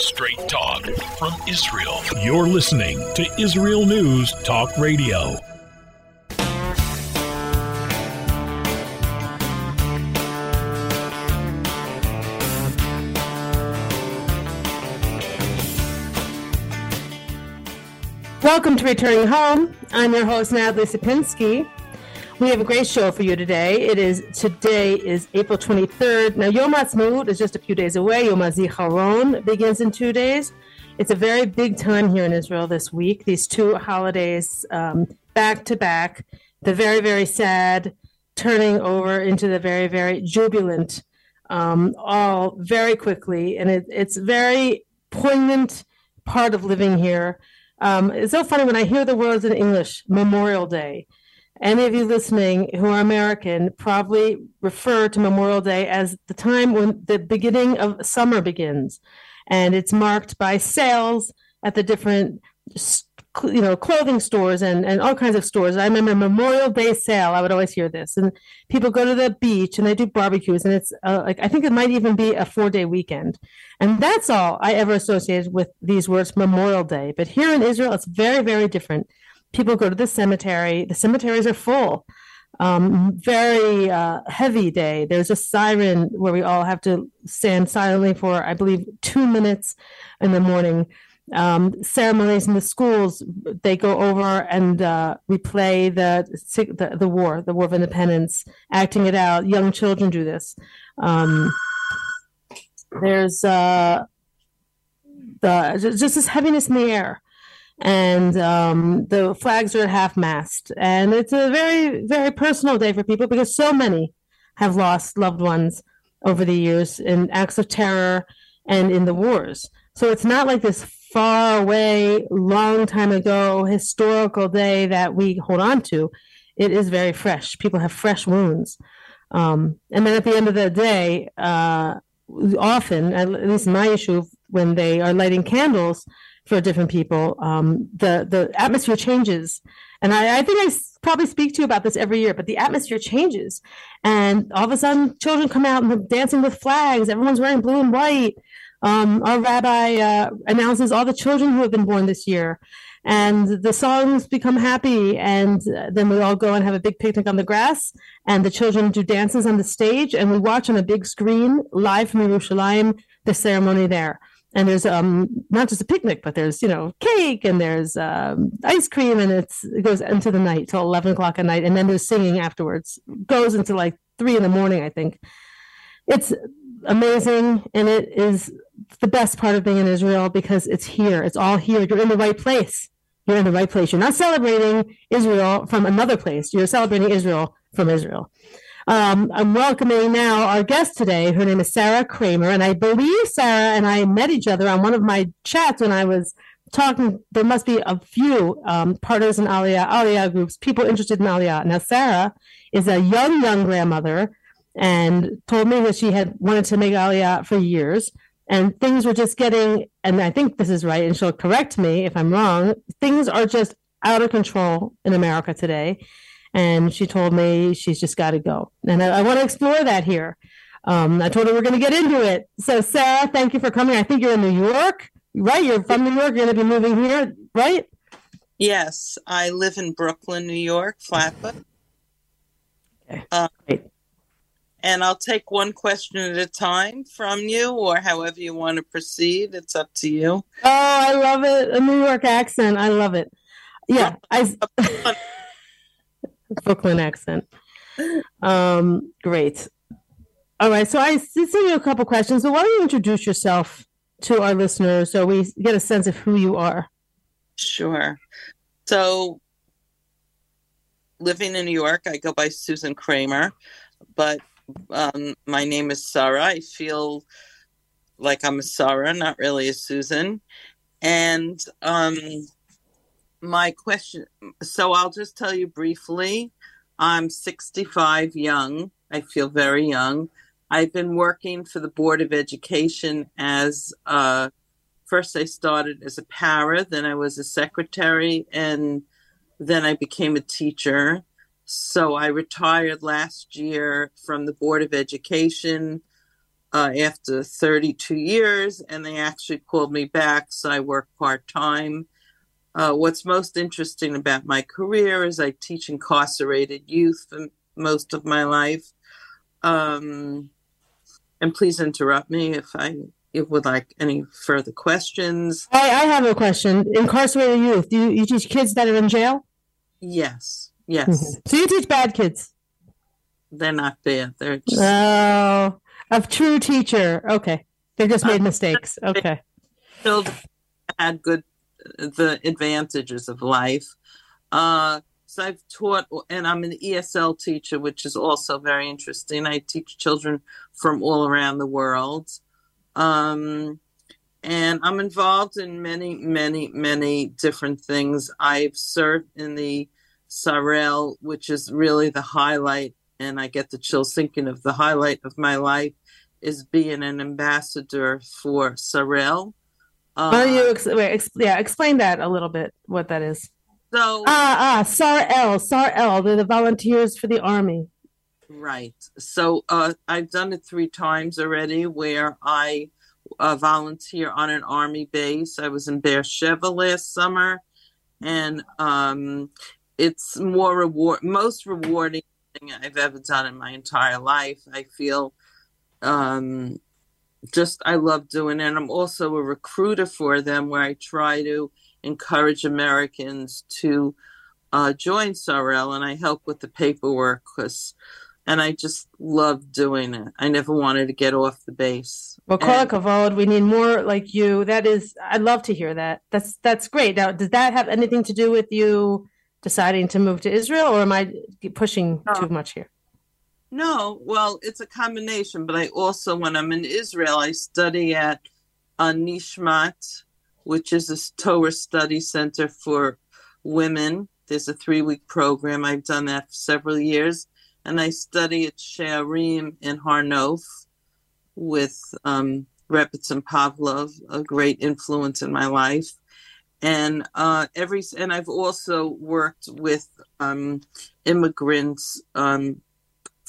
Straight talk from Israel. You're listening to Israel News Talk Radio. Welcome to Returning Home. I'm your host, Natalie Sopinsky. We have a great show for you today. It is today is April 23rd. Now Yom Ha'atzmaut is just a few days away. Yom HaZikaron begins in two days. It's a very big time here in Israel this week. These two holidays um, back to back. The very very sad turning over into the very very jubilant, um, all very quickly, and it, it's very poignant part of living here. Um, it's so funny when I hear the words in English, Memorial Day any of you listening who are American probably refer to Memorial Day as the time when the beginning of summer begins. And it's marked by sales at the different you know clothing stores and, and all kinds of stores. I remember memorial day sale. I would always hear this. And people go to the beach and they do barbecues and it's uh, like i think it might even be a four day weekend. And that's all i ever associated with these words memorial day. But here in israel it's very very different people go to the cemetery. The cemeteries are full. Um, very uh, heavy day. There's a siren where we all have to stand silently for, I believe, two minutes in the morning. Um, ceremonies in the schools, they go over and uh, replay the, the, the war, the War of Independence, acting it out. Young children do this. Um, there's uh, the just this heaviness in the air and um, the flags are at half mast. And it's a very, very personal day for people because so many have lost loved ones over the years in acts of terror and in the wars. So it's not like this far away, long time ago historical day that we hold on to. It is very fresh. People have fresh wounds. Um, and then at the end of the day, uh, often, at least in my issue, when they are lighting candles, for different people. Um, the the atmosphere changes, and I, I, think I probably speak to you about this every year. But the atmosphere changes, and all of a sudden, children come out and they're dancing with flags. Everyone's wearing blue and white. Um, our rabbi uh, announces all the children who have been born this year, and the songs become happy. And then we all go and have a big picnic on the grass, and the children do dances on the stage, and we watch on a big screen live from Yerushalayim the ceremony there and there's um not just a picnic, but there's you know cake and there's um, ice cream, and it's it goes into the night till eleven o'clock at night, and then there's singing afterwards. Goes into like three in the morning, I think. It's amazing, and it is the best part of being in Israel because it's here. It's all here. You're in the right place. You're in the right place. You're not celebrating Israel from another place. You're celebrating Israel from Israel. Um, I'm welcoming now our guest today. Her name is Sarah Kramer, and I believe Sarah and I met each other on one of my chats when I was talking. There must be a few um, partners in Aliyah, Aliyah groups, people interested in Aliyah. Now, Sarah is a young, young grandmother and told me that she had wanted to make Aliyah for years. And things were just getting, and I think this is right, and she'll correct me if I'm wrong. Things are just out of control in America today and she told me she's just got to go. And I, I want to explore that here. Um, I told her we're going to get into it. So, Sarah, thank you for coming. I think you're in New York, right? You're from New York. You're going to be moving here, right? Yes, I live in Brooklyn, New York, Flatbush. Okay. Um, Great. And I'll take one question at a time from you, or however you want to proceed. It's up to you. Oh, I love it. A New York accent. I love it. Yeah. I. Brooklyn accent. Um, great. All right. So I sent you a couple questions. So why don't you introduce yourself to our listeners so we get a sense of who you are? Sure. So living in New York, I go by Susan Kramer, but um, my name is Sarah. I feel like I'm a Sarah, not really a Susan. And um, my question so I'll just tell you briefly. I'm 65 young. I feel very young. I've been working for the Board of Education as uh, first I started as a para, then I was a secretary, and then I became a teacher. So I retired last year from the Board of Education. uh, after 32 years, and they actually called me back. So I work part time. Uh, what's most interesting about my career is I teach incarcerated youth for most of my life. Um, and please interrupt me if I if would like any further questions. I, I have a question. Incarcerated youth. Do you, you teach kids that are in jail? Yes, yes. Mm-hmm. So you teach bad kids. They're not bad. They're just Oh, a true teacher. Okay. They just made mistakes. Okay. children had good the advantages of life. Uh, so I've taught, and I'm an ESL teacher, which is also very interesting. I teach children from all around the world. Um, and I'm involved in many, many, many different things. I've served in the Sarel, which is really the highlight, and I get the chills thinking of the highlight of my life is being an ambassador for Sarel. Why don't you ex- wait, ex- yeah, explain that a little bit, what that is. so Ah, ah, SAR-L, SAR-L. They're the volunteers for the Army. Right. So uh, I've done it three times already where I uh, volunteer on an army base. I was in Beersheba last summer, and um, it's more reward, most rewarding thing I've ever done in my entire life. I feel um, just I love doing it. And I'm also a recruiter for them where I try to encourage Americans to uh, join Sarel and I help with the paperwork 'cause- and I just love doing it. I never wanted to get off the base. Well, And- Kol HaKavod, we need more like you. That is, I'd love to hear that. That's that's great. Now, does that have anything to do with you deciding to move to Israel, or am I pushing No. too much here? No, well, it's a combination, but I also, when I'm in Israel, I study at uh, Nishmat, which is a Torah study center for women. There's a three week program. I've done that for several years. And I study at Shearim in Har Nof with um, Rebbetzin Pavlov, a great influence in my life. And uh, every and I've also worked with um, immigrants um,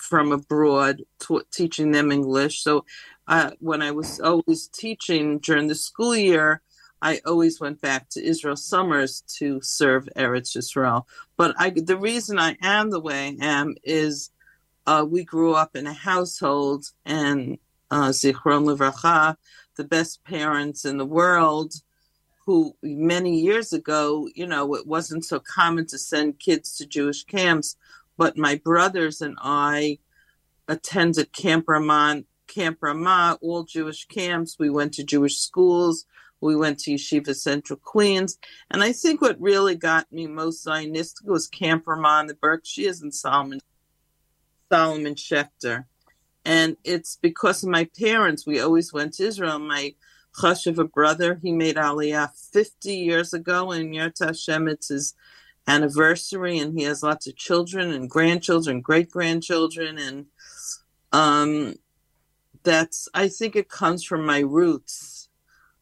from abroad, t- teaching them English. So uh, when I was always teaching during the school year, I always went back to Israel summers to serve Eretz Yisrael. But I, the reason I am the way I am is uh, we grew up in a household, and uh, Livracha, the best parents in the world, who many years ago, you know, it wasn't so common to send kids to Jewish camps, but my brothers and I attended Camp Ramah, Camp Ramah, all Jewish camps. We went to Jewish schools. We went to Yeshiva Central Queens. And I think what really got me most Zionistic was Camp Ramah and the Berkshires and Solomon, Solomon Schechter. And it's because of my parents. We always went to Israel. My Chashuva brother, he made Aliyah 50 years ago, and Yert Hashem, it's his anniversary, and he has lots of children and grandchildren, great grandchildren, and um, that's I think it comes from my roots.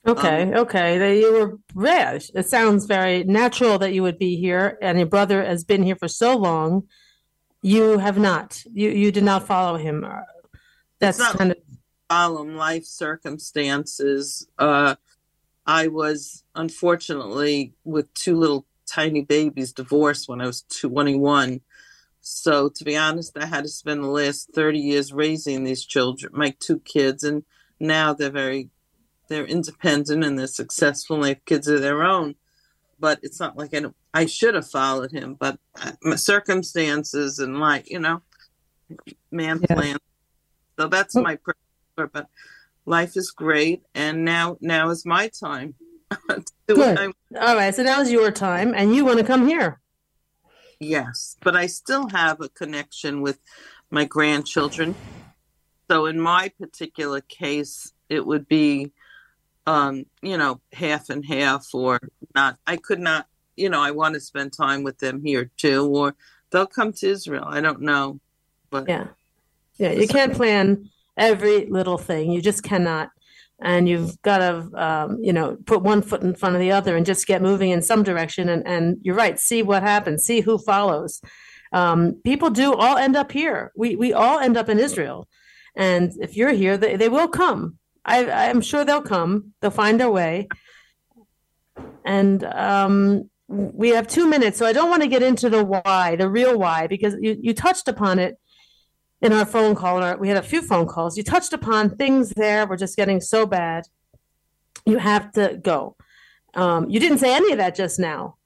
Okay, okay. That you were rare. It sounds very natural that you would be here, and your brother has been here for so long. You have not. You you did not follow him. Uh, That's not- kind of Problem, life circumstances. Uh, I was unfortunately with two little tiny babies divorced when I was 21. So to be honest, I had to spend the last 30 years raising these children, my two kids, and now they're very, they're independent and they're successful and they have kids of their own. But it's not like I, I should have followed him, but uh, my circumstances and like, you know, man Yeah. plan. So that's my prayer. But life is great, and now now is my time. To do what Good. All right. So now is your time, and you want to come here. Yes, but I still have a connection with my grandchildren. So in my particular case, it would be, um, you know, half and half, or not. I could not, you know, I want to spend time with them here too, or they'll come to Israel. I don't know, but Yeah. Yeah, you can't plan every little thing. You just cannot. And you've got to, um, you know, put one foot in front of the other and just get moving in some direction. And, and you're right, see what happens, see who follows. Um, people do all end up here. We, we all end up in Israel. And if you're here, they, they will come. I, I'm sure they'll come. They'll find their way. And um, we have two minutes, so I don't want to get into the why, the real why, because you, you touched upon it in our phone call. Or we had a few phone calls. You touched upon things there were just getting so bad. You have to go. Um, you didn't say any of that just now,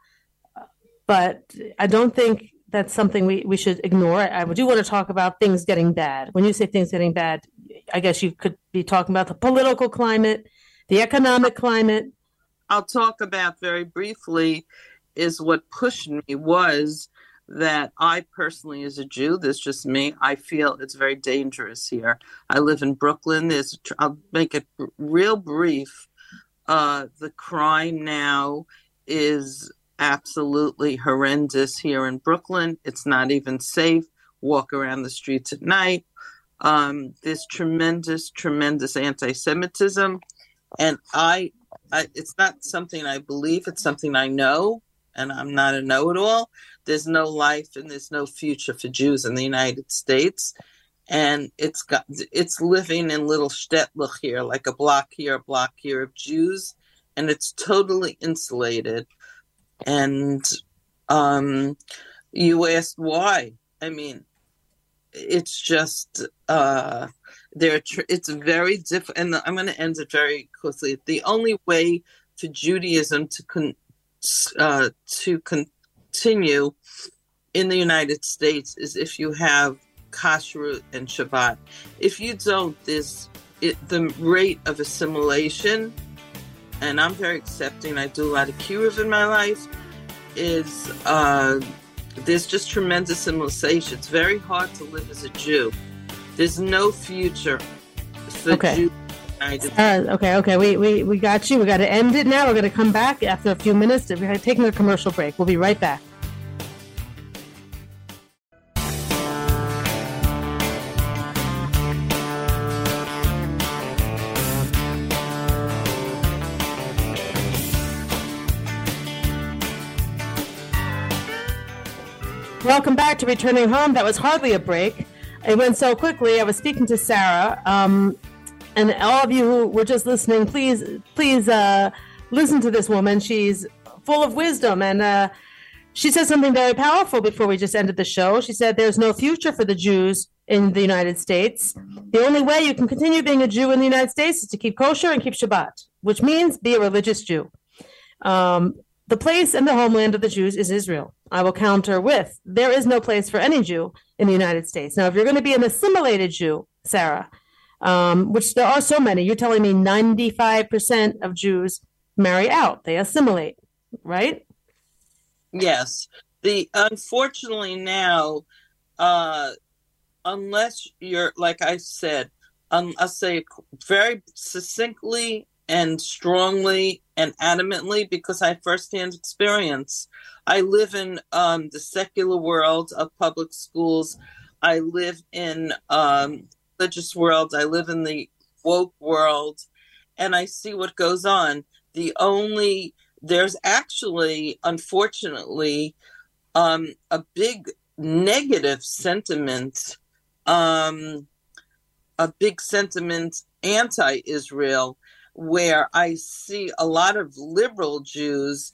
but I don't think that's something we, we should ignore. I do want to talk about things getting bad. When you say things getting bad, I guess you could be talking about the political climate, the economic climate. I'll talk about very briefly is what pushed me was that I personally, as a Jew, this is just me, I feel it's very dangerous here. I live in Brooklyn. There's, I'll make it real brief. Uh, the crime now is absolutely horrendous here in Brooklyn. It's not even safe. Walk around the streets at night. Um, there's tremendous, tremendous anti-Semitism, and I, I, it's not something I believe. It's something I know, and I'm not a know-it-all. There's no life and there's no future for Jews in the United States, and it's got it's living in little shtetl here, like a block here, a block here of Jews, and it's totally insulated and um, you asked why. I mean, it's just uh, there. It's very different, and I'm going to end it very quickly. The only way for Judaism to con- uh, to continue in the United States is if you have kashrut and Shabbat. If you don't, there's it, the rate of assimilation and I'm very accepting. I do a lot of kiruv in my life. Is uh, there's just tremendous assimilation. It's very hard to live as a Jew. There's no future for okay. Jews. Uh, okay, okay, we, we, we got you. We got to end it now. We're going to come back after a few minutes. We're taking a commercial break. We'll be right back. Welcome back to Returning Home. That was hardly a break. It went so quickly. I was speaking to Sarah, um, and all of you who were just listening, please, please uh, listen to this woman. She's full of wisdom, and uh, she said something very powerful before we just ended the show. She said, "There's no future for the Jews in the United States. The only way you can continue being a Jew in the United States is to keep kosher and keep Shabbat, which means be a religious Jew." Um, the place and the homeland of the Jews is Israel. I will counter with there is no place for any Jew in the United States. Now, if you're going to be an assimilated Jew, Sarah, um, which there are so many, you're telling me 95% of Jews marry out, they assimilate, right? Yes. The unfortunately now, uh, unless you're like I said, um, I'll say very succinctly and strongly and adamantly because I have firsthand experience. I live in um, the secular world of public schools. I live in um, religious world. I live in the woke world, and I see what goes on. The only there's actually, unfortunately, um, a big negative sentiment, um, a big sentiment anti-Israel where I see a lot of liberal Jews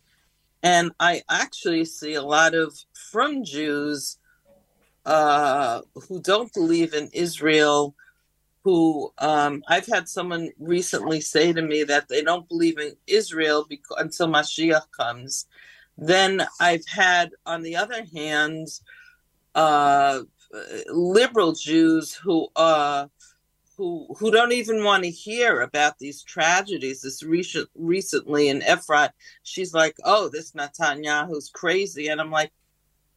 and I actually see a lot of from Jews uh, who don't believe in Israel. Who um, I've had someone recently say to me that they don't believe in Israel because, until Mashiach comes. Then I've had, on the other hand, uh, liberal Jews who uh, who who don't even want to hear about these tragedies. This recent recently in Efrat, she's like, "Oh, this Netanyahu's crazy," and I'm like,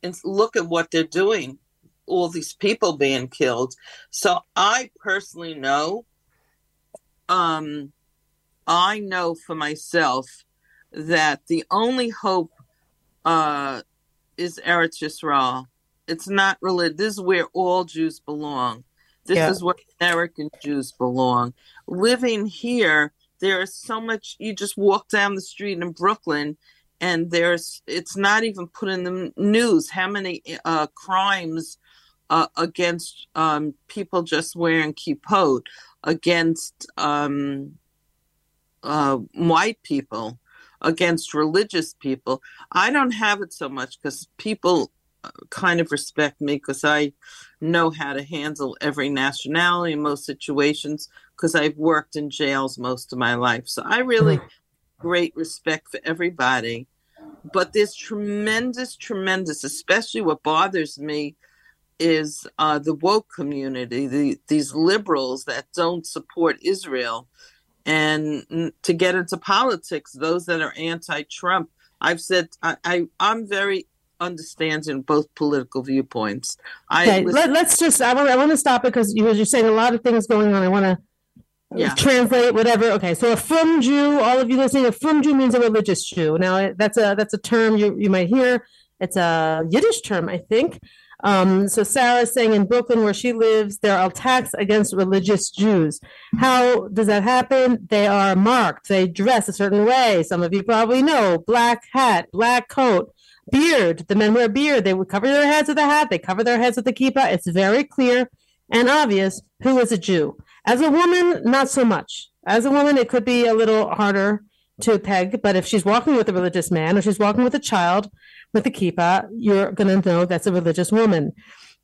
"And look at what they're doing, all these people being killed." So I personally know, um, I know for myself that the only hope uh, is Eretz Yisrael. It's not really. This is where all Jews belong this yeah. is where American Jews belong. Living here, there is so much. You just walk down the street in Brooklyn, and there's it's not even put in the news how many uh, crimes uh, against um, people just wearing kippot, against um, uh, white people, against religious people. I don't have it so much because people uh, kind of respect me because I know how to handle every nationality in most situations because I've worked in jails most of my life. So I really mm. great respect for everybody. But there's tremendous, tremendous, especially what bothers me is uh, the woke community, the, these liberals that don't support Israel. And to get into politics, those that are anti Trump, I've said I, I, I'm very understanding both political viewpoints. I okay, let, us just I want I want to stop it because you, you're saying a lot of things going on. I want to yeah. translate whatever. Okay, so a frum Jew, all of you listening, a frum Jew means a religious Jew. Now that's a that's a term you you might hear. It's a Yiddish term, I think. Um, so Sarah is saying in Brooklyn, where she lives, there are attacks against religious Jews. How does that happen? They are marked. They dress a certain way. Some of you probably know: black hat, black coat, beard. The men wear beard. They would cover their heads with a hat. They cover their heads with a kippah. It's very clear and obvious who is a Jew. As a woman, not so much. As a woman, it could be a little harder to peg, but if she's walking with a religious man or she's walking with a child with a kippah, you're going to know that's a religious woman.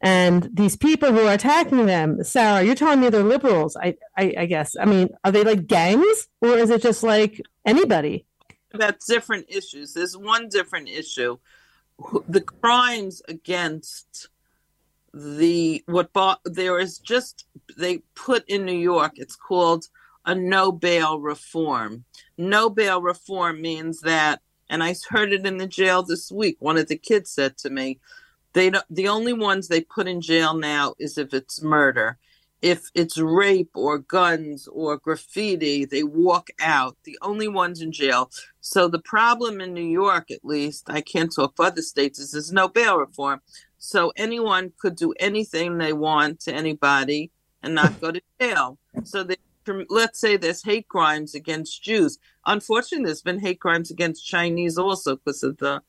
And these people who are attacking them, Sarah, you're telling me they're liberals. I, I, I guess. I mean, are they like gangs or is it just like anybody? That's different issues. There's one different issue. The crimes against the what there is just they put in New York. It's called a no bail reform. No bail reform means that, and I heard it in the jail this week. One of the kids said to me, "They don't, the only ones they put in jail now is if it's murder." If it's rape or guns or graffiti, they walk out. The only ones in jail. So the problem in New York, at least, I can't talk for other states, is there's no bail reform. So anyone could do anything they want to anybody and not go to jail. So they, let's say there's hate crimes against Jews. Unfortunately, there's been hate crimes against Chinese also because of the.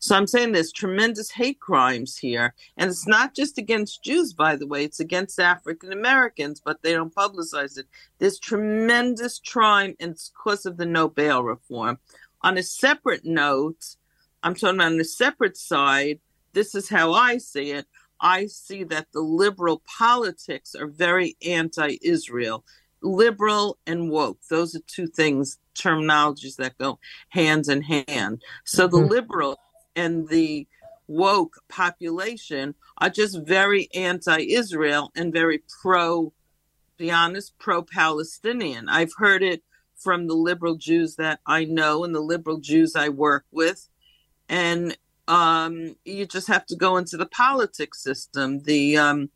So I'm saying there's tremendous hate crimes here, and it's not just against Jews, by the way. It's against African Americans, but they don't publicize it. There's tremendous crime, and it's because of the no bail reform. On a separate note, I'm talking on a separate side this is how I see it. I see that the liberal politics are very anti Israel. Liberal and woke, those are two things, terminologies that go hands in hand. So mm-hmm. the liberal and the woke population are just very anti Israel and very pro, be honest, pro Palestinian. I've heard it from the liberal Jews that I know and the liberal Jews I work with. And um, you just have to go into the politics system, the um,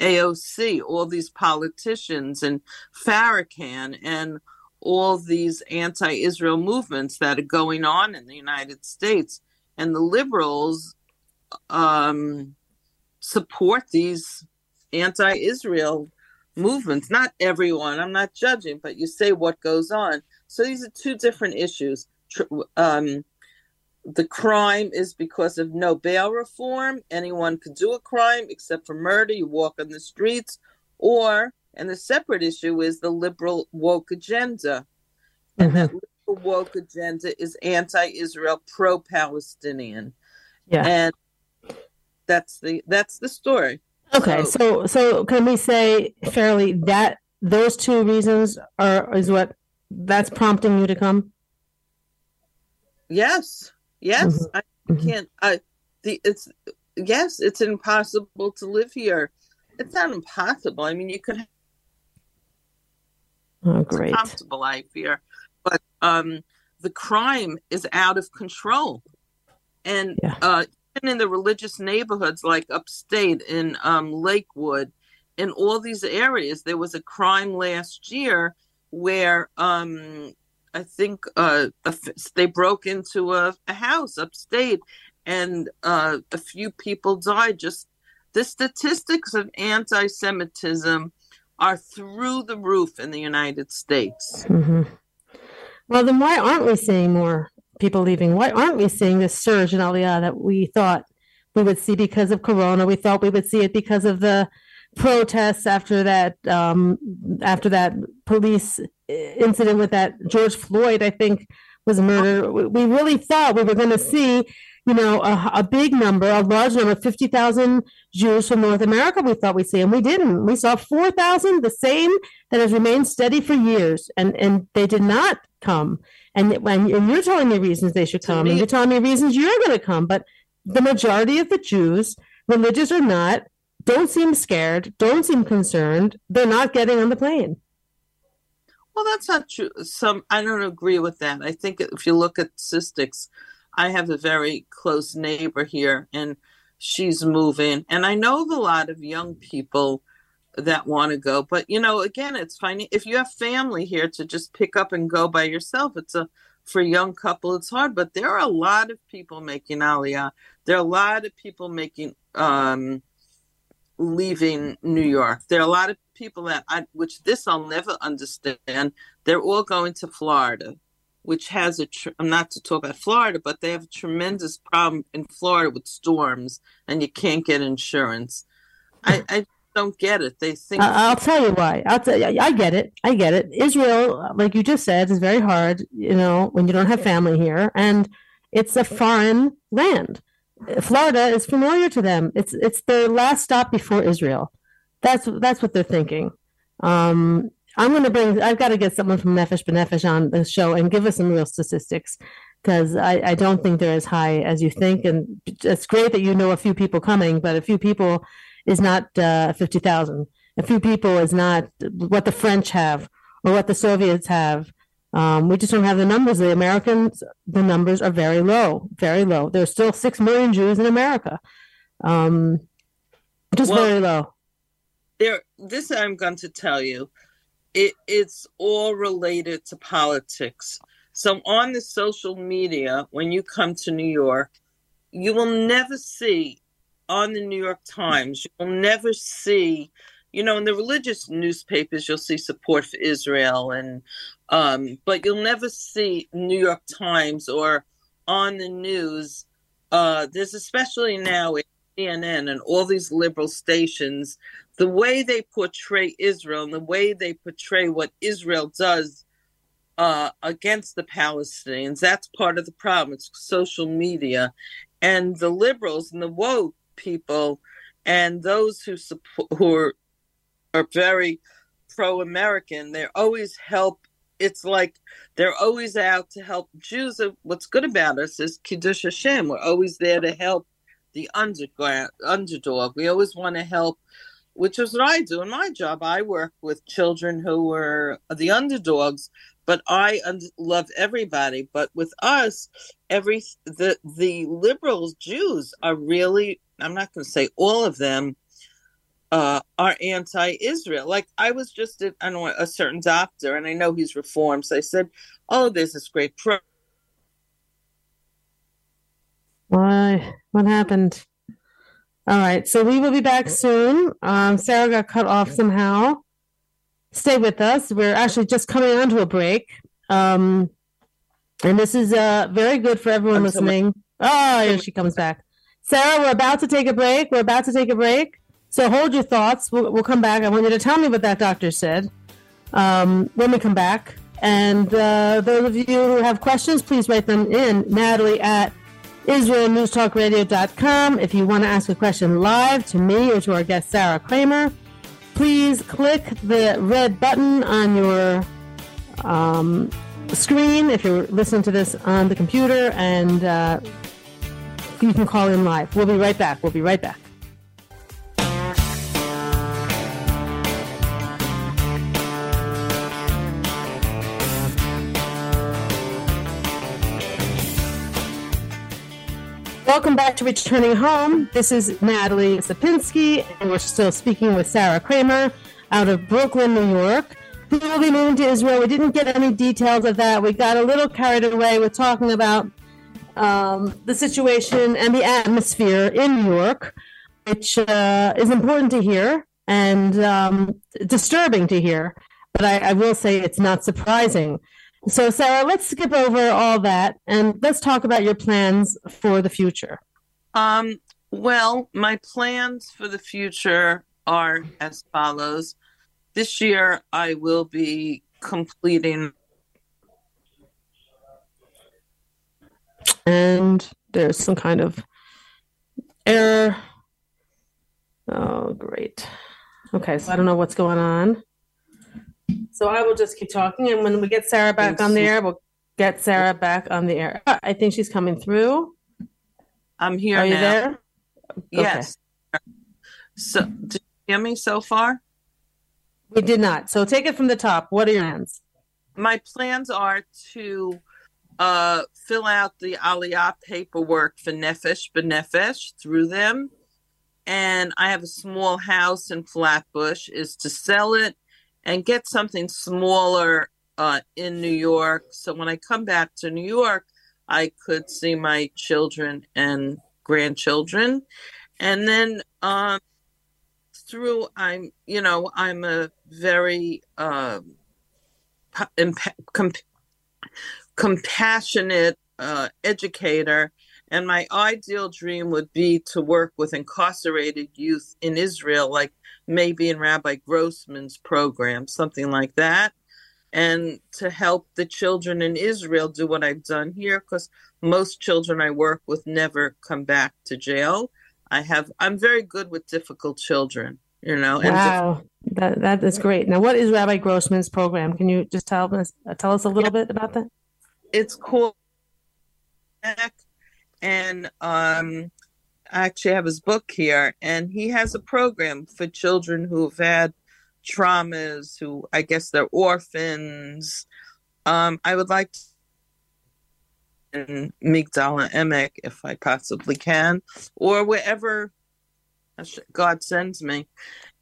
AOC, all these politicians, and Farrakhan, and all these anti Israel movements that are going on in the United States. And the liberals um, support these anti Israel movements. Not everyone, I'm not judging, but you say what goes on. So these are two different issues. Um, the crime is because of no bail reform. Anyone could do a crime except for murder. You walk on the streets. Or, and the separate issue is the liberal woke agenda. Mm-hmm. And that liberal woke agenda is anti Israel, pro Palestinian. Yeah. And that's the that's the story. Okay, so, so so can we say fairly that those two reasons are is what that's prompting you to come? Yes. Yes, mm-hmm. I mm-hmm. can't. I the it's yes, it's impossible to live here. It's not impossible. I mean, you could. Oh, great. comfortable I fear. but um, the crime is out of control, and yeah. uh, even in the religious neighborhoods like upstate in um, Lakewood, in all these areas, there was a crime last year where um, I think uh, they broke into a, a house upstate, and uh, a few people died. Just the statistics of anti-Semitism are through the roof in the United States. Mm-hmm. Well, then why aren't we seeing more people leaving? Why aren't we seeing this surge in Aliyah that we thought we would see because of Corona. We thought we would see it because of the protests after that um, after that police incident with that George Floyd, I think, was murdered. We really thought we were going to see, you know, a, a big number, a large number, fifty thousand Jews from North America. We thought we'd see, and we didn't. We saw four thousand, the same that has remained steady for years, and and they did not come. And when and you're telling me reasons they should come, and you're telling me reasons you're going to come, but the majority of the Jews, religious or not, don't seem scared, don't seem concerned. They're not getting on the plane. Well, that's not true. Some I don't agree with that. I think if you look at statistics, I have a very close neighbor here, and she's moving, and I know a lot of young people that want to go. But you know, again, it's finding if you have family here to just pick up and go by yourself. It's a for a young couple, it's hard. But there are a lot of people making Aliyah. There are a lot of people making um, leaving New York. There are a lot of people that I, which this I'll never understand. They're all going to Florida, which has a. Tr- I'm not to talk about Florida, but they have a tremendous problem in Florida with storms, and you can't get insurance. I, I don't get it. They think. I'll tell you why. I'll tell you. I get it. I get it. Israel, like you just said, is very hard. You know, when you don't have family here, and it's a foreign land. Florida is familiar to them. It's it's their last stop before Israel. That's that's what they're thinking. Um, I'm going to bring. I've got to get someone from Nefesh B'Nefesh on the show and give us some real statistics because I, I don't think they're as high as you think. And it's great that you know a few people coming, but a few people is not uh, fifty thousand. A few people is not what the French have or what the Soviets have. Um, we just don't have the numbers. The Americans, the numbers are very low, very low. There's still six million Jews in America, um, just well, very low. There, this I'm going to tell you, it, it's all related to politics. So on the social media, when you come to New York, you will never see on the New York Times, you will never see you know, in the religious newspapers, you'll see support for Israel and um, but you'll never see New York Times or on the news. Uh, there's especially now CNN and all these liberal stations, the way they portray Israel and the way they portray what Israel does uh, against the Palestinians. That's part of the problem. It's social media, and the liberals and the woke people, and those who support who are are very pro American, they're always help it's like they're always out to help Jews. What's good about us is Kiddush Hashem. We're always there to help the underdog. We always want to help, which is what I do in my job. I work with children who were the underdogs, but I un- love everybody. But with us, every the the liberals, Jews are really. I'm not going to say all of them uh, are anti-Israel. Like I was just at I know a certain doctor, and I know he's reformed. So I said, "Oh, there's this great pro." Why? What happened? All right, so we will be back soon. Um, Sarah got cut off somehow. Stay with us. We're actually just coming onto a break, um, and this is uh, very good for everyone I'm listening. Oh, here she comes back. Sarah, we're about to take a break. We're about to take a break. So hold your thoughts. We'll, we'll come back. I want you to tell me what that doctor said um, when we come back. And uh, those of you who have questions, please write them in. Natalie at IsraelNewsTalkRadio.com. If you want to ask a question live to me or to our guest Sarah Kramer, please click the red button on your um, screen if you're listening to this on the computer, and uh, you can call in live. We'll be right back. We'll be right back. Welcome back to Returning Home. This is Natalie Sopinsky, and we're still speaking with Sarah Kramer out of Brooklyn, New York, who will be moving to Israel. We didn't get any details of that. We got a little carried away with talking about um, the situation and the atmosphere in New York, which uh, is important to hear and um, disturbing to hear. But I, I will say it's not surprising so, Sarah, let's skip over all that and let's talk about your plans for the future. Um, Well, my plans for the future are as follows. This year, I will be completing. And there's some kind of error. Oh, great. Okay, so I don't know what's going on. So I will just keep talking, and when we get Sarah back on the air, we'll get Sarah back on the air. I think she's coming through. I'm here Are you now. there? Yes. So, did you hear me so far? We did not. So take it from the top. What are your plans? My plans are to uh, fill out the Aliyah paperwork for Nefesh B'Nefesh through them. And I have a small house in Flatbush, is to sell it and get something smaller uh, in New York. So when I come back to New York, I could see my children and grandchildren. And then um, through, I'm, you know, I'm a very impa- com- compassionate uh, educator. And my ideal dream would be to work with incarcerated youth in Israel, like maybe in Rabbi Grossman's program, something like that, and to help the children in Israel do what I've done here, because most children I work with never come back to jail. I have, I'm very good with difficult children, you know. and Wow, that that is great. Now, what is Rabbi Grossman's program? Can you just tell us uh, tell us a little bit about that? it's called and um I actually have his book here and he has a program for children who've had traumas who I guess they're orphans um I would like to in Migdal HaEmek if I possibly can or wherever God sends me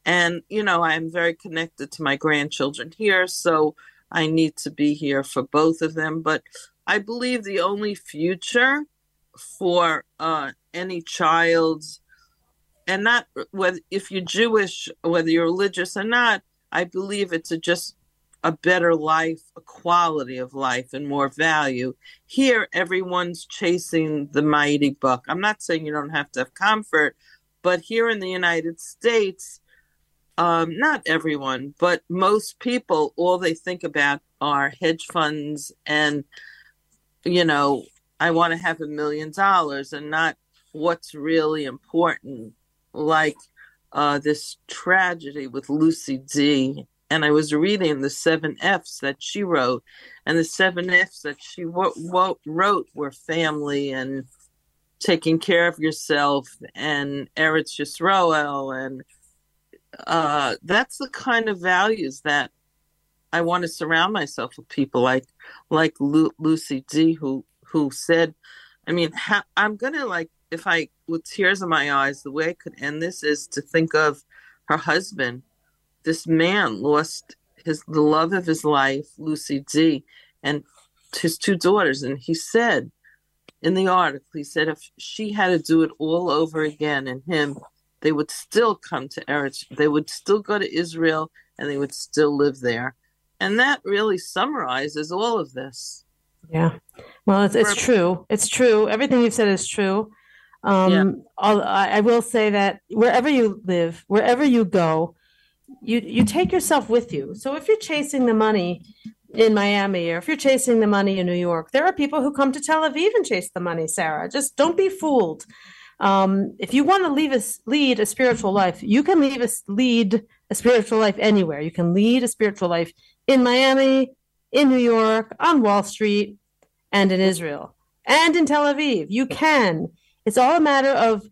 and you know I'm very connected to my grandchildren here so I need to be here for both of them. But I believe the only future for uh, any child's, and not whether if you're Jewish, whether you're religious or not, I believe it's a, just a better life, a quality of life, and more value. Here, everyone's chasing the mighty buck. I'm not saying you don't have to have comfort, but here in the United States, um, not everyone, but most people, all they think about are hedge funds and, you know, I want to have a million dollars and not what's really important, like uh, this tragedy with Lucy Dee. And I was reading the seven F's that she wrote, and the seven F's that she wo- wo- wrote were family and taking care of yourself and Eretz Yisroel and uh, that's the kind of values that I want to surround myself with people like like Lu- Lucy Dee, who who said, I mean, ha- I'm gonna like if I with tears in my eyes, the way I could end this is to think of her husband. This man lost his the love of his life, Lucy Dee, and his two daughters, and he said in the article, he said if she had to do it all over again, and him they would still come to Eretz. They would still go to Israel and they would still live there. And that really summarizes all of this. Yeah. Well, it's, it's true. It's true. Everything you've said is true. Um, Yeah. I I will say that wherever you live, wherever you go, you you take yourself with you. So if you're chasing the money in Miami or if you're chasing the money in New York, there are people who come to Tel Aviv and chase the money, Sarah. Just don't be fooled. Um, if you want to leave a, lead a spiritual life, you can leave a, lead a spiritual life anywhere. You can lead a spiritual life in Miami, in New York, on Wall Street, and in Israel, and in Tel Aviv. You can. It's all a matter of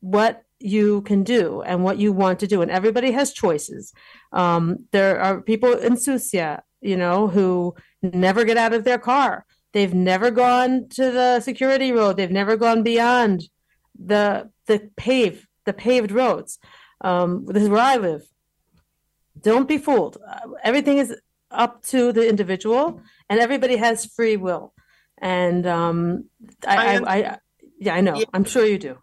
what you can do and what you want to do. And everybody has choices. Um, there are people in Susia, you know, who never get out of their car. They've never gone to the security road. They've never gone beyond the the pave the paved roads. Um, this is where I live. Don't be fooled. Uh, Everything is up to the individual, and everybody has free will. And um, I, I I, I, yeah, I know. Yeah. I'm sure you do.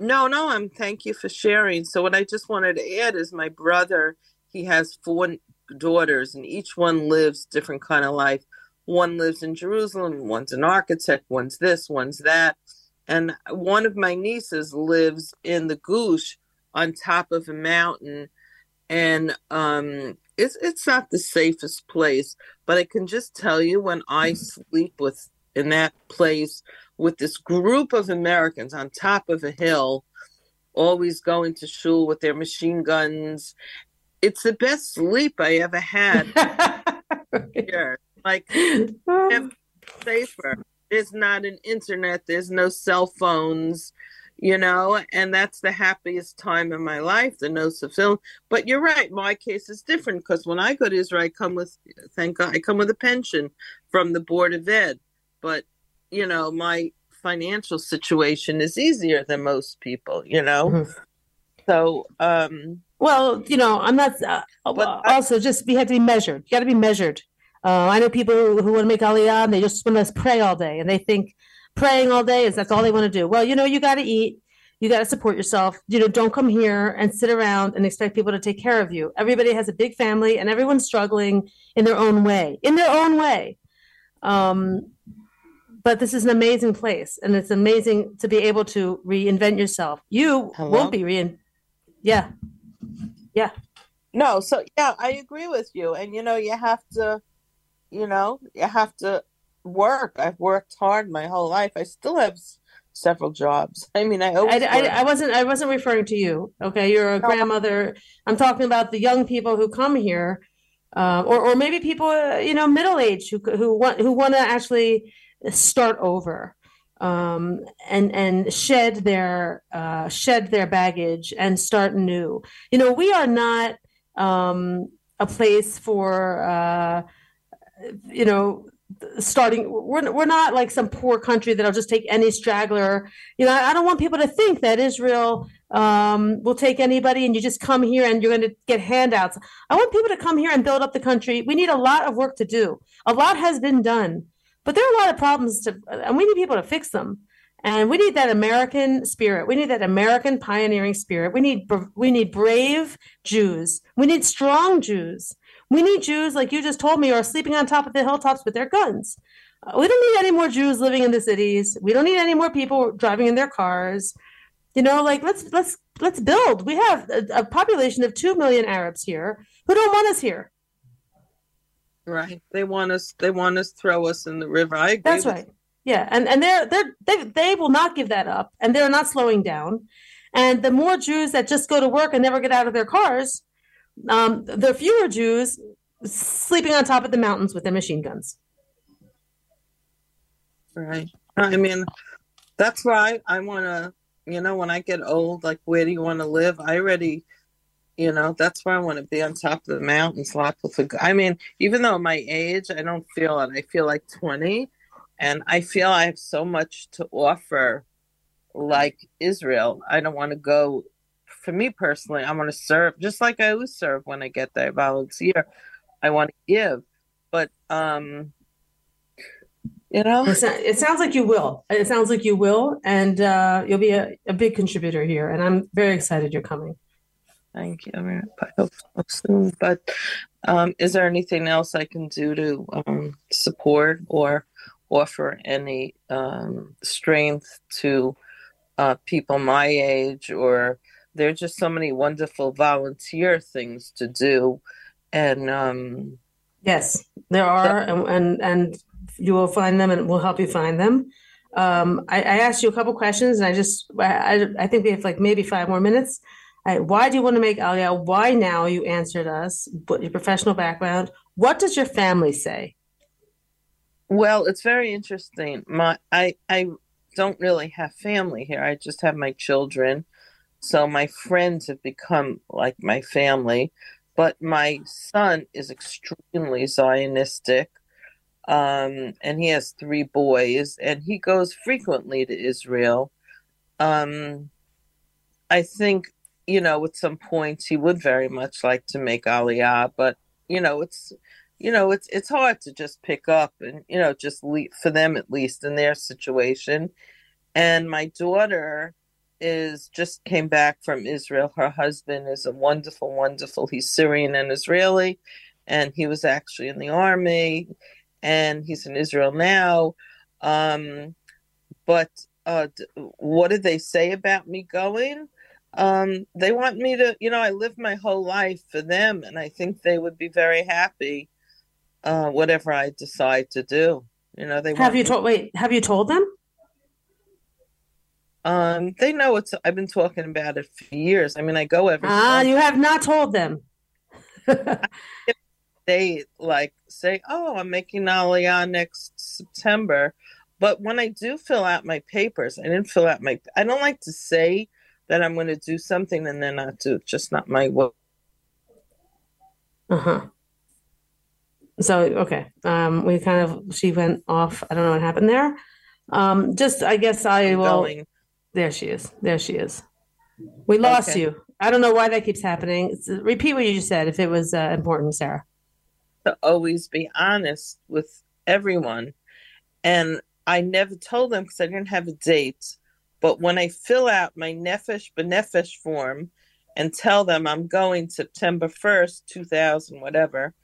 No, no, I'm thank you for sharing. So what I just wanted to add is my brother, he has four daughters and each one lives different kind of life. One lives in Jerusalem, one's an architect, one's this, one's that. And one of my nieces lives in the Gush on top of a mountain. And um, it's, it's not the safest place, but I can just tell you when I mm. sleep with in that place with this group of Americans on top of a hill, always going to shul with their machine guns. It's the best sleep I ever had here. Like safer. There's not an internet, there's no cell phones, you know, and that's the happiest time in my life, the no film. But you're right, my case is different because when I go to Israel, I come with thank God I come with a pension from the Board of Ed. But, you know, my financial situation is easier than most people, you know. Mm-hmm. So, um well, you know, I'm not. Uh, but also, I, just we have to be measured. You got to be measured. Uh, I know people who, who want to make aliyah and they just want to pray all day and they think praying all day is that's all they want to do. Well, you know, you got to eat, you got to support yourself. You know, don't come here and sit around and expect people to take care of you. Everybody has a big family and everyone's struggling in their own way, in their own way. Um, but this is an amazing place and it's amazing to be able to reinvent yourself. You Hello? won't be rein. Yeah. Yeah. No, so yeah, I agree with you. And you know, you have to you know, you have to work. I've worked hard my whole life. I still have several jobs. I mean, I I, I, I, wasn't I wasn't referring to you. Okay, you're a no. grandmother. I'm talking about the young people who come here, uh, or or maybe people uh, you know middle age who who want who want to actually start over um, and and shed their uh, shed their baggage and start new. You know, we are not um, a place for uh, you know starting we're, we're not like some poor country that'll just take any straggler. You know i don't want people to think that israel um, will take anybody and you just come here and you're going to get handouts. I want people to come here and build up the country. We need a lot of work to do. A lot has been done but there are a lot of problems to and we need people to fix them. And we need that american spirit. We need that american pioneering spirit. We need we need brave jews. We need strong jews we need Jews, like you just told me, are sleeping on top of the hilltops with their guns. Uh, we don't need any more Jews living in the cities. We don't need any more people driving in their cars. You know, like let's let's let's build. We have a, a population of two million Arabs here who don't want us here. Right. They want us. They want us throw us in the river. I agree. That's right. Yeah, and and they're they're they they will not give that up, and they're not slowing down. And the more Jews that just go to work and never get out of their cars, um, are fewer Jews sleeping on top of the mountains with their machine guns. Right. I mean, that's why I want to, you know, when I get old, like, where do you want to live? I already, you know, that's where I want to be on top of the mountains, lots of, I mean, even though my age, I don't feel it. I feel like 20 and I feel I have so much to offer like Israel. I don't want to go for me personally, I want to serve just like I always serve when I get there, volunteer. I want to give, but um, you know, it, it sounds like you will. It sounds like you will, and uh, you'll be a, a big contributor here. And I'm very excited you're coming. Thank you. I mean, I hope soon. But um, is there anything else I can do to um, support or offer any um, strength to uh, people my age or there are just so many wonderful volunteer things to do. And um yes there are and, and and you will find them and we'll help you find them. Um i, I asked you a couple questions and i just I, I think we have like maybe five more minutes. I, why do you want to make aliyah why now you answered us what your professional background what does your family say? Well it's very interesting. My i i don't really have family here. I just have my children so my friends have become like my family. But my son is extremely Zionistic. Um, and he has three boys, and he goes frequently to Israel. Um, I think, you know, at some points he would very much like to make Aliyah, but you know, it's you know, it's it's hard to just pick up and you know just leave for them at least in their situation. And my daughter is just came back from Israel. Her husband is a wonderful, wonderful. He's Syrian and Israeli, and he was actually in the army, and he's in Israel now. Um, but uh, what did they say about me going? Um, they want me to, you know, I lived my whole life for them, and I think they would be very happy, uh, whatever I decide to do. You know, they have you told? Wait, have you told them? Um, they know it's. I've been talking about it for years. I mean, I go every. Ah, you have not told them. they like say, "Oh, I'm making Aliyah next September," but when I do fill out my papers, I didn't fill out my. I don't like to say that I'm going to do something and then not do. It's just not my way. Uh huh. So okay, um, we kind of she went off. I don't know what happened there. Um, just I guess I will. Going. There she is. There she is. We lost Okay. you. I don't know why that keeps happening. It's- repeat what you just said if it was uh, important, Sarah. to always be honest with everyone. And I never told them because I didn't have a date. But when I fill out my Nefesh B'Nefesh form and tell them I'm going September 1st, 2000, whatever,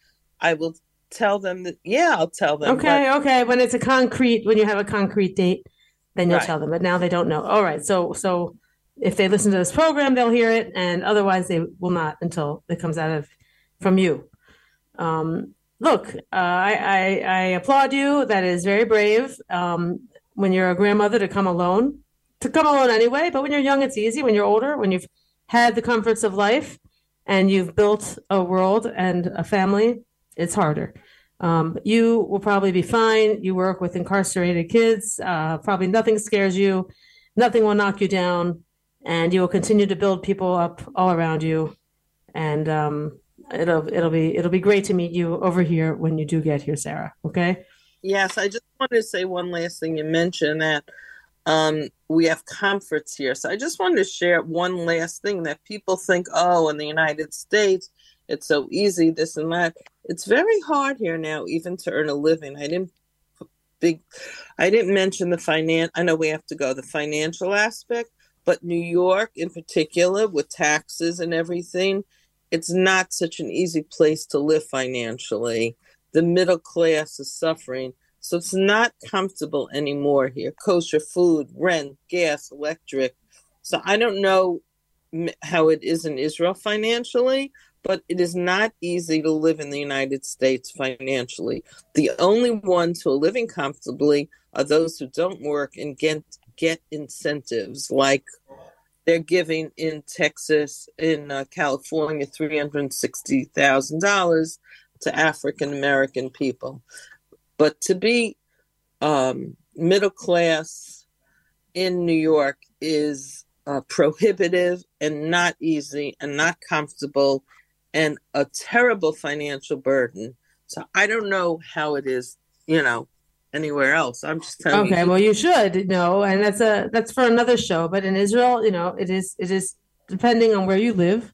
I will tell them that, yeah, I'll tell them. Okay, okay. When it's a concrete, when you have a concrete date, then you'll Right. tell them. But now they don't know. All right. So, so if they listen to this program, they'll hear it, and otherwise they will not until it comes out of from you. Um, look, uh, I, I I applaud you. That is very brave. Um, when you're a grandmother to come alone, to come alone anyway. But when you're young, it's easy. When you're older, when you've had the comforts of life, and you've built a world and a family, it's harder. Um, you will probably be fine. You work with incarcerated kids. Uh, probably nothing scares you. Nothing will knock you down, and you will continue to build people up all around you. And um, it'll it'll be it'll be great to meet you over here when you do get here, Sarah. Okay. Yes, I just wanted to say one last thing. You mentioned that um, we have comforts here. So I just wanted to share one last thing that people think, oh, in the United States, it's so easy, this and that. It's very hard here now, even to earn a living. I didn't big, I didn't mention the finance I know we have to go the financial aspect, but New York in particular, with taxes and everything, it's not such an easy place to live financially. The middle class is suffering. So it's not comfortable anymore here. Kosher food, rent, gas, electric. So I don't know how it is in Israel financially, but it is not easy to live in the United States financially. The only ones who are living comfortably are those who don't work and get get incentives like they're giving in Texas, in uh, California, three hundred sixty thousand dollars to African American people. But to be um, middle class in New York is uh, prohibitive and not easy and not comfortable and a terrible financial burden. So I don't know how it is, you know, anywhere else. I'm just telling you, Okay, you. well, you should know, and that's a that's for another show. But in Israel, you know, it is it is depending on where you live.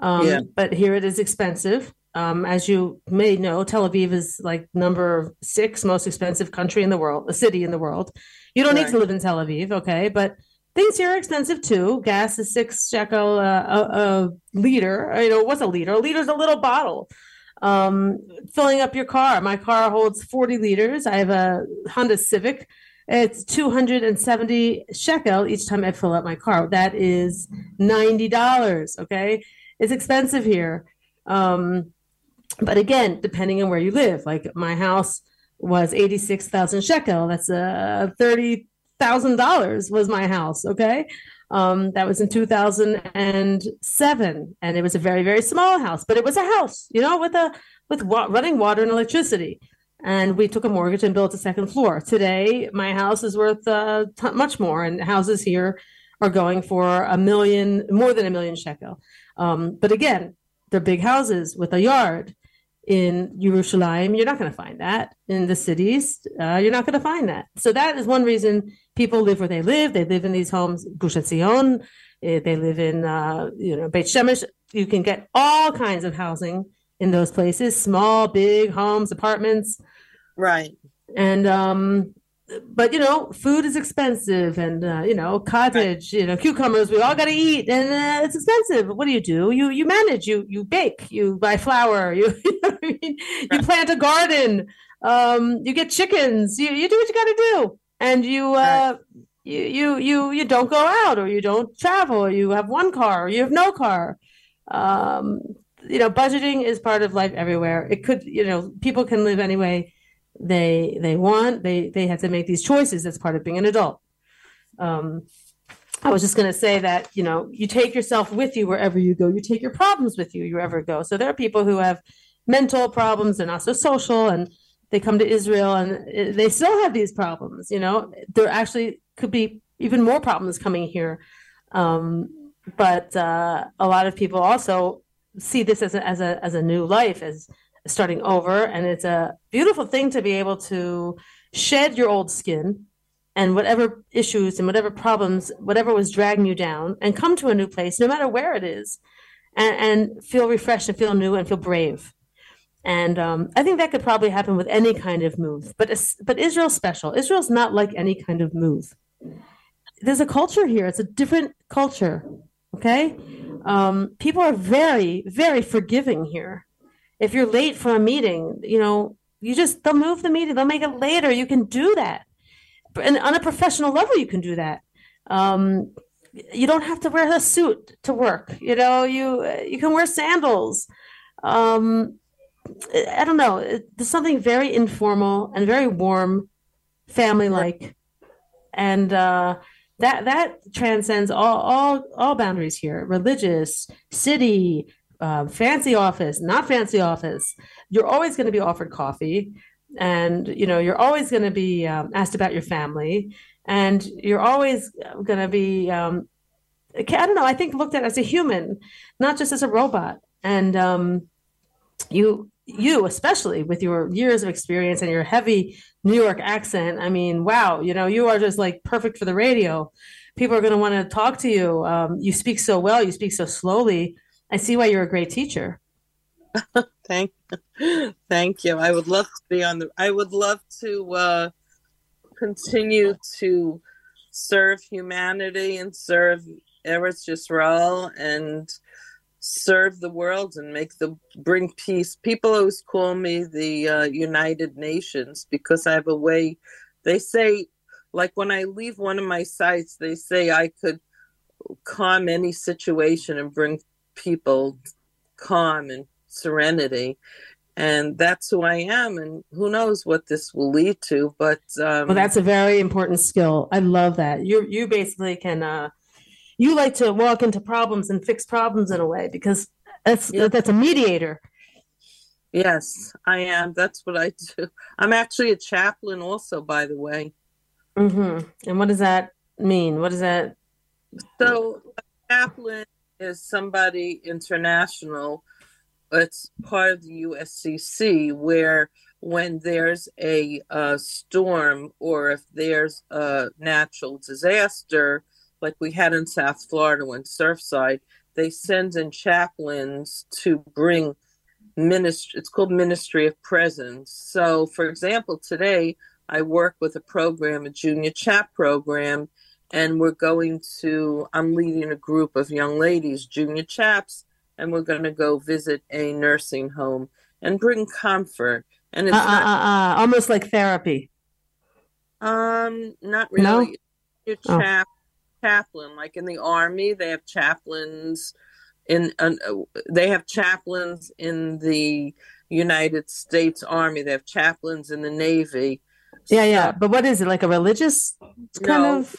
Um, Yeah. But here it is expensive. Um, as you may know, Tel Aviv is like number six most expensive country in the world, a city in the world. You don't need to live in Tel Aviv, okay? But things here are expensive too. Gas is six shekel uh, a, a liter. You know, what's a liter? A liter is a little bottle. Um, filling up your car. My car holds 40 liters. I have a Honda Civic. It's 270 shekel each time I fill up my car. That is $90. Okay. It's expensive here. Um, but again, depending on where you live, like my house was 86,000 shekel. That's uh, $30,000 was my house. Okay. Um, that was in 2007. And it was a very, very small house, but it was a house, you know, with a, with wa- running water and electricity and we took a mortgage and built a second floor. Today, my house is worth uh, t- much more, and houses here are going for a million, more than a million shekel. Um, but again, they're big houses with a yard. In Yerushalayim, you're not going to find that. In the cities, uh, you're not going to find that. So that is one reason people live where they live. They live in these homes, Gush Etzion. eh, They live in, uh, you know, Beit Shemesh. You can get all kinds of housing in those places small big homes apartments. Right. and um but you know food is expensive and uh, you know cottage you know cucumbers we all got to eat and uh, it's expensive. What do you do? You you manage. You you bake. You buy flour. You you, know what I mean? you plant a garden. Um you get chickens. You, you do what you got to do and you uh you you you you don't go out or you don't travel or you have one car or you have no car. Um, you know budgeting is part of life everywhere. It could you know people can live any way they they want. They they have to make these choices that's part of being an adult. Um, i was just going to say that you know you take yourself with you wherever you go. You take your problems with you wherever you go. So there are people who have mental problems they're not so social and they come to israel and they still have these problems you know? There actually could be even more problems coming here. Um, but uh, a lot of people also see this as a, as a as a new life as starting over. And it's a beautiful thing to be able to shed your old skin and whatever issues and whatever problems whatever was dragging you down and come to a new place no matter where it is and, and feel refreshed and feel new and feel brave and um, I think that could probably happen with any kind of move, but but Israel's special. Israel's not like any kind of move. There's a culture here. It's a different culture. Okay, um, people are very very forgiving here. If you're late for a meeting, you know you just they'll move the meeting. They'll make it later. You can do that, and on a professional level, you can do that. Um, you don't have to wear a suit to work. You know you you can wear sandals. Um, I don't know. There's something very informal and very warm, family like, and uh, that that transcends all all all boundaries here. Religious, city, uh, fancy office, not fancy office. You're always going to be offered coffee, and you know you're always going to be um, asked about your family, and you're always going to be. Um, I don't know. I think looked at as a human, not just as a robot, and um, you you especially with your years of experience and your heavy New York accent. I mean, wow, you know, you are just like perfect for the radio. People are going to want to talk to you. Um, you speak so well. You speak so slowly. I see why you're a great teacher. thank, thank you. I would love to be on the. I would love to uh, continue to serve humanity and serve Eretz Yisrael and serve the world and make the bring peace. People always call me the uh, United Nations because I have a way. They say, like when I leave one of my sites, they say I could calm any situation and bring people calm and serenity. And that's who I am, and who knows what this will lead to. But um, well, that's a very important skill. I love that. You you basically can uh, you like to walk into problems and fix problems in a way because that's that's a mediator. Yes, I am. That's what I do. I'm actually a chaplain, also, by the way. Mm-hmm. And what does that mean? What does that? So, a chaplain is somebody international. It's part of the USCC, where when there's a, a storm or if there's a natural disaster, like we had in South Florida when Surfside, they send in chaplains to bring ministry. It's called Ministry of Presence. So, for example, today I work with a program, a junior chap program, and we're going to. I'm leading a group of young ladies, junior chaps, and we're going to go visit a nursing home and bring comfort. And it's uh, not, uh, uh, almost like therapy. Um, not really. No? Your chap chaplain. Like in the army, they have chaplains. In uh, they have chaplains in the United States Army. They have chaplains in the Navy. Yeah, so, yeah. But what is it like a religious kind no, of?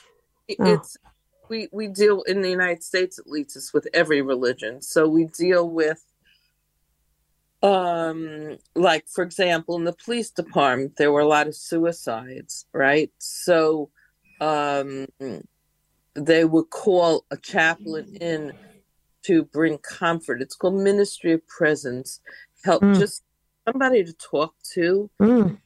It's oh. we we deal in the United States at least. It's with every religion. So we deal with um like for example in the police department there were a lot of suicides right so um they would call a chaplain in to bring comfort. It's called Ministry of Presence. Help mm. just somebody to talk to, mm.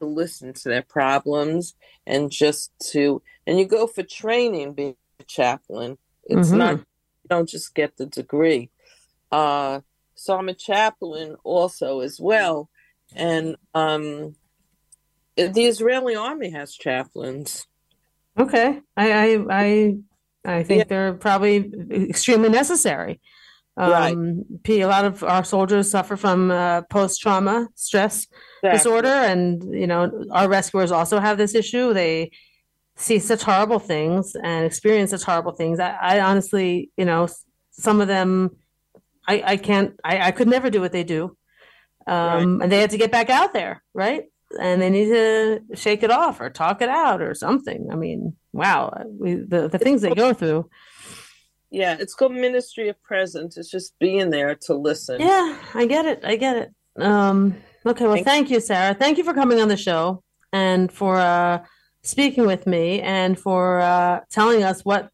to listen to their problems, and just to and you go for training being a chaplain. It's mm-hmm. not you don't just get the degree. Uh, so I'm a chaplain also as well, and um, the Israeli army has chaplains. Okay, I I I, I think yeah. they're probably extremely necessary. Um, right. A lot of our soldiers suffer from uh, post trauma stress exactly. disorder, and you know our rescuers also have this issue. They see such horrible things and experience such horrible things. I, I honestly, you know, some of them, I, I can't, I, I could never do what they do. Um, right. And they had to get back out there, right? And they need to shake it off or talk it out or something. I mean, wow, we, the, the things they go through. Yeah, it's called Ministry of Presence. It's just being there to listen. Yeah, I get it. I get it. Um, okay, well, thank, thank you, Sarah. Thank you for coming on the show and for uh, speaking with me and for uh, telling us what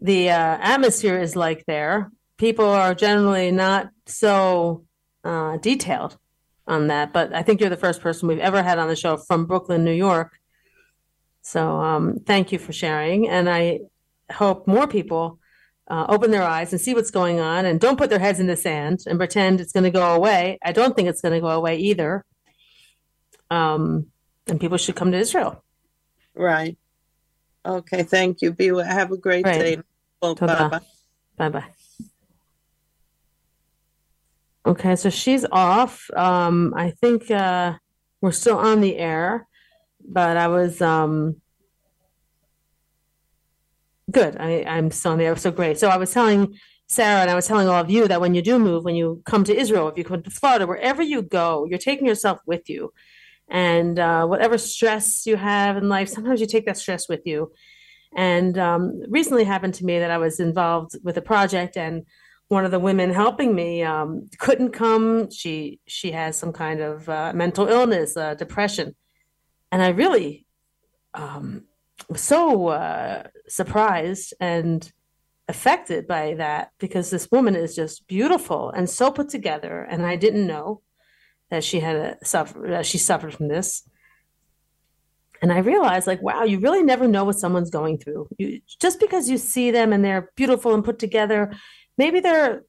the uh, atmosphere is like there. People are generally not so uh, detailed on that, but I think you're the first person we've ever had on the show from Brooklyn, New York. So um, thank you for sharing, and I hope more people uh, open their eyes and see what's going on, and don't put their heads in the sand and pretend it's going to go away. I don't think it's going to go away either. Um, and people should come to Israel. Right. Okay. Thank you. Be have a great right. day. Well, bye bye. Bye bye. Okay, so she's off. Um, I think uh, we're still on the air, but I was um, good. I, I'm still on the air, so great. So I was telling Sarah and I was telling all of you that when you do move, when you come to Israel, if you come to Florida, wherever you go, you're taking yourself with you and uh, whatever stress you have in life sometimes you take that stress with you and um, recently happened to me that i was involved with a project and one of the women helping me um, couldn't come. She she has some kind of uh, mental illness uh, depression. And i really um, was so uh, surprised and affected by that because this woman is just beautiful and so put together. And i didn't know that she had a suffer that she suffered from this. And i realized like wow you really never know what someone's going through. You just because you see them and they're beautiful and put together maybe they're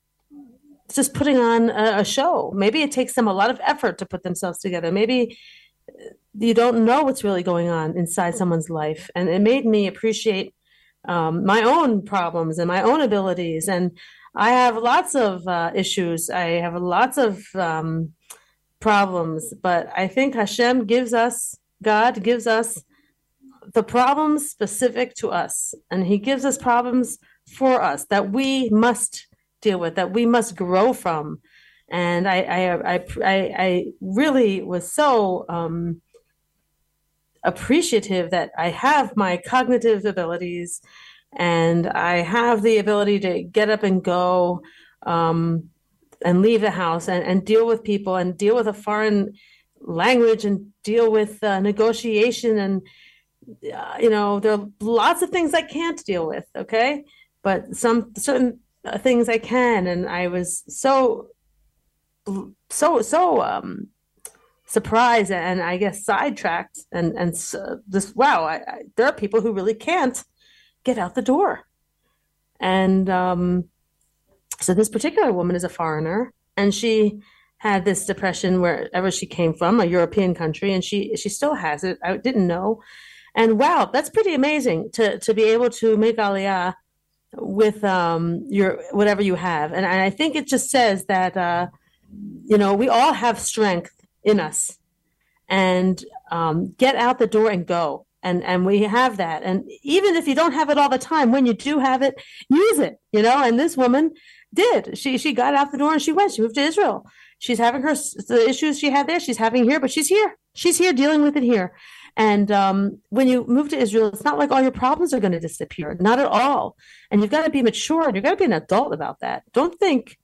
just putting on a, a show. Maybe it takes them a lot of effort to put themselves together. Maybe you don't know what's really going on inside someone's life. And it made me appreciate um, my own problems and my own abilities. And i have lots of uh, issues. I have lots of um, problems, but I think Hashem gives us, God gives us the problems specific to us, and He gives us problems for us that we must deal with, that we must grow from. And I, I, I, I, really was so um, appreciative that I have my cognitive abilities and I have the ability to get up and go. Um, and leave the house and, and deal with people and deal with a foreign language and deal with uh, negotiation and uh, you know there are lots of things i can't deal with okay but some certain uh, things i can and i was so so so um surprised and i guess sidetracked and and so this wow I, I, there are people who really can't get out the door and um so this particular woman is a foreigner, and she had this depression wherever she came from, a European country, and she she still has it. I didn't know, and wow, that's pretty amazing to to be able to make aliyah with um your whatever you have, and, and I think it just says that uh, you know we all have strength in us, and um, get out the door and go. And, and we have that. And even if you don't have it all the time, when you do have it, use it, you know. And this woman, did. She she got out the door and she went. She moved to Israel. She's having her the issues she had there. She's having here, but she's here. She's here dealing with it here. And um, when you move to Israel, it's not like all your problems are going to disappear. Not at all. And you've got to be mature and you've got to be an adult about that. Don't think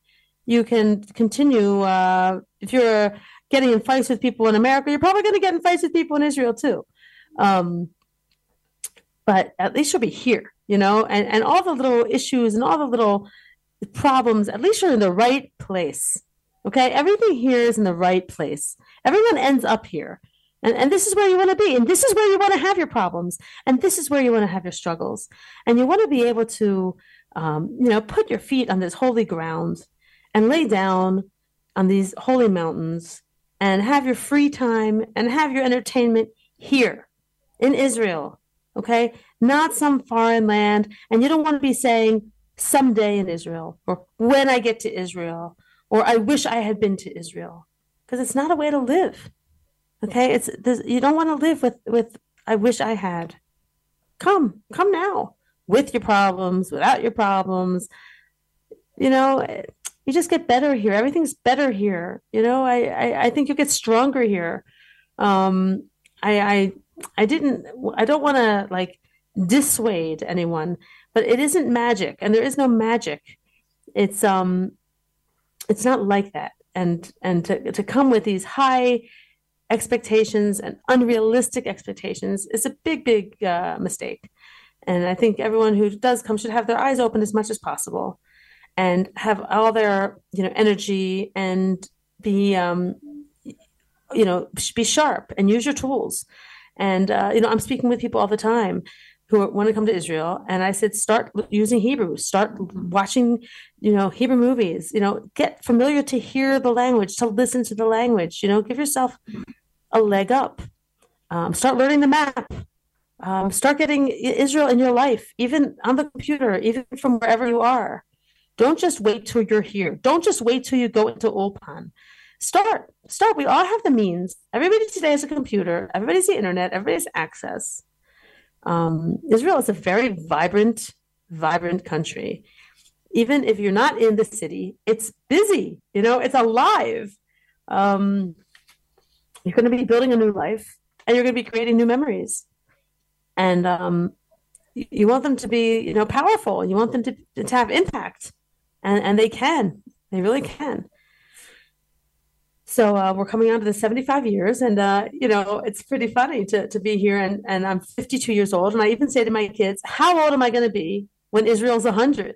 you can continue. Uh, if you're getting in fights with people in America, you're probably going to get in fights with people in Israel too. Um, but at least you'll be here, you know, and, and all the little issues and all the little problems, at least you're in the right place. Okay. Everything here is in the right place. Everyone ends up here. And, and this is where you want to be. And this is where you want to have your problems. And this is where you want to have your struggles. And you want to be able to, um, you know, put your feet on this holy ground and lay down on these holy mountains and have your free time and have your entertainment here in Israel. Okay. Not some foreign land. And you don't want to be saying, someday in Israel or when I get to Israel or I wish I had been to Israel because it's not a way to live. Okay, it's this, you don't want to live with with I wish I had. come, come now with your problems, without your problems. You know, you just get better here. Everything's better here. You know, I, I, I think you get stronger here. Um, I, I, I didn't, I don't want to like dissuade anyone, but it isn't magic and there is no magic. It's, um, it's not like that. And, and to, to come with these high expectations and unrealistic expectations is a big, big uh, mistake. And I think everyone who does come should have their eyes open as much as possible and have all their, you know, energy and be, um, you know, be sharp and use your tools. And, uh, you know, I'm speaking with people all the time who want to come to Israel. And I said, start using Hebrew, start watching, you know, Hebrew movies, you know, get familiar to hear the language, to listen to the language, you know, give yourself a leg up. Um, start learning the map. Um, start getting Israel in your life, even on the computer, even from wherever you are. Don't just wait till you're here. Don't just wait till you go into Ulpan. Start. Start. We all have the means. Everybody today has a computer. Everybody's the internet. Everybody's access. Um, Israel is a very vibrant, vibrant country. Even if you're not in the city, it's busy. You know, it's alive. Um, you're going to be building a new life, and you're going to be creating new memories. And um, you, want them to be, you know, powerful. You want them to, to have impact, and and they can. They really can. So uh, we're coming on to the 75 years, and uh, you know it's pretty funny to to be here. And and I'm 52 years old, and I even say to my kids, "How old am I going to be when Israel's 100?"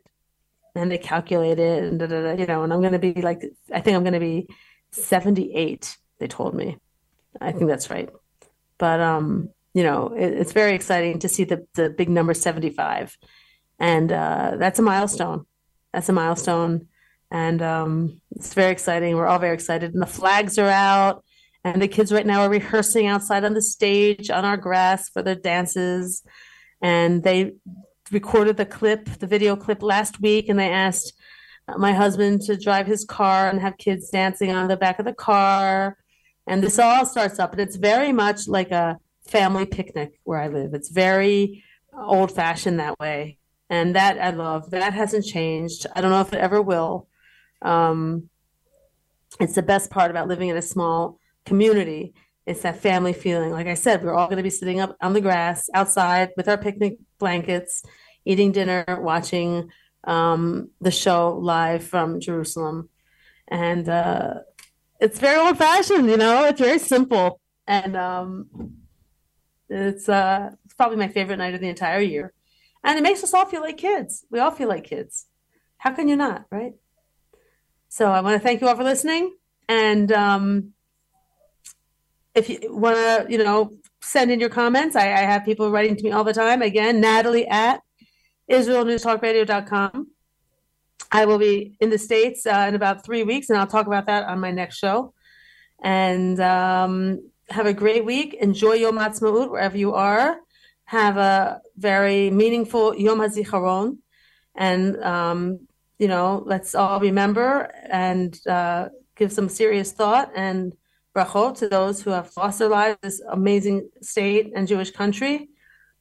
And they calculate it, and da, da, da, you know, and I'm going to be like, I think I'm going to be 78. They told me, I think that's right. But um, you know, it, it's very exciting to see the the big number 75, and uh, that's a milestone. That's a milestone. And um, it's very exciting. We're all very excited, and the flags are out, and the kids right now are rehearsing outside on the stage on our grass for their dances, and they recorded the clip, the video clip last week, and they asked my husband to drive his car and have kids dancing on the back of the car, and this all starts up, and it's very much like a family picnic where I live. It's very old fashioned that way. And that I love. That hasn't changed. I don't know if it ever will. Um, it's the best part about living in a small community. It's that family feeling. Like I said, we're all going to be sitting up on the grass outside with our picnic blankets, eating dinner, watching um, the show live from Jerusalem. And uh, it's very old fashioned, you know, it's very simple. And um, it's, uh, it's probably my favorite night of the entire year. And it makes us all feel like kids. We all feel like kids. How can you not, right? So I want to thank you all for listening. And um, if you want to, you know, send in your comments, I, I, have people writing to me all the time. Again, Natalie at IsraelNewsTalkRadio.com. I will be in the States uh, in about three weeks, and I'll talk about that on my next show. And um, have a great week. Enjoy Yom Ha'atzmaut wherever you are. Have a very meaningful Yom HaZikaron. And um, you know, let's all remember and uh, give some serious thought and brachot to those who have lost their lives this amazing state and Jewish country.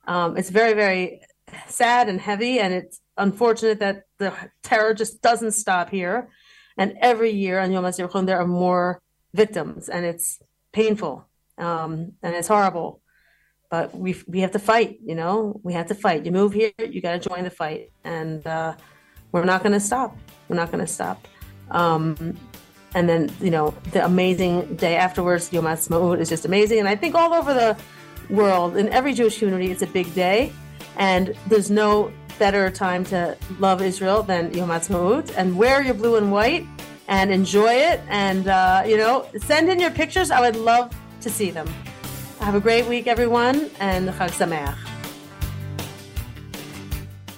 Um, it's very, very sad and heavy, and it's unfortunate that the terror just doesn't stop here. And every year on Yom HaZikaron, there are more victims, and it's painful um, and it's horrible. But we we have to fight, you know. We have to fight. You move here, you got to join the fight, and uh, we're not going to stop. We're not going to stop. Um, and then, you know, the amazing day afterwards, Yom Ha'atzmaut is just amazing. And I think all over the world, in every Jewish community, it's a big day. And there's no better time to love Israel than Yom Ha'atzmaut and wear your blue and white and enjoy it. And, uh, you know, send in your pictures. I would love to see them. Have a great week, everyone, and Chag Sameach.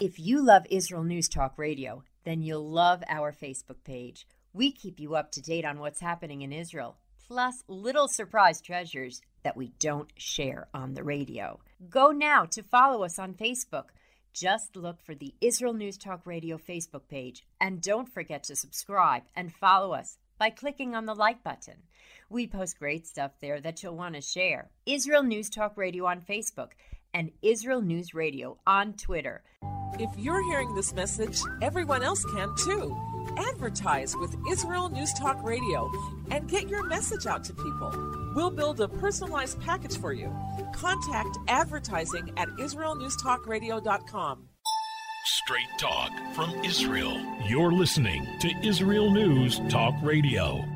If you love Israel News Talk Radio, then you'll love our Facebook page. We keep you up to date on what's happening in Israel, plus little surprise treasures that we don't share on the radio. Go now to follow us on Facebook. Just look for the Israel News Talk Radio Facebook page and don't forget to subscribe and follow us by clicking on the like button. We post great stuff there that you'll want to share. Israel News Talk Radio on Facebook and Israel News Radio on Twitter. If you're hearing this message, everyone else can too. Advertise with Israel News Talk Radio and get your message out to people. We'll build a personalized package for you. Contact advertising at israelnewstalkradio.com. Straight talk from Israel. You're listening to Israel News Talk Radio.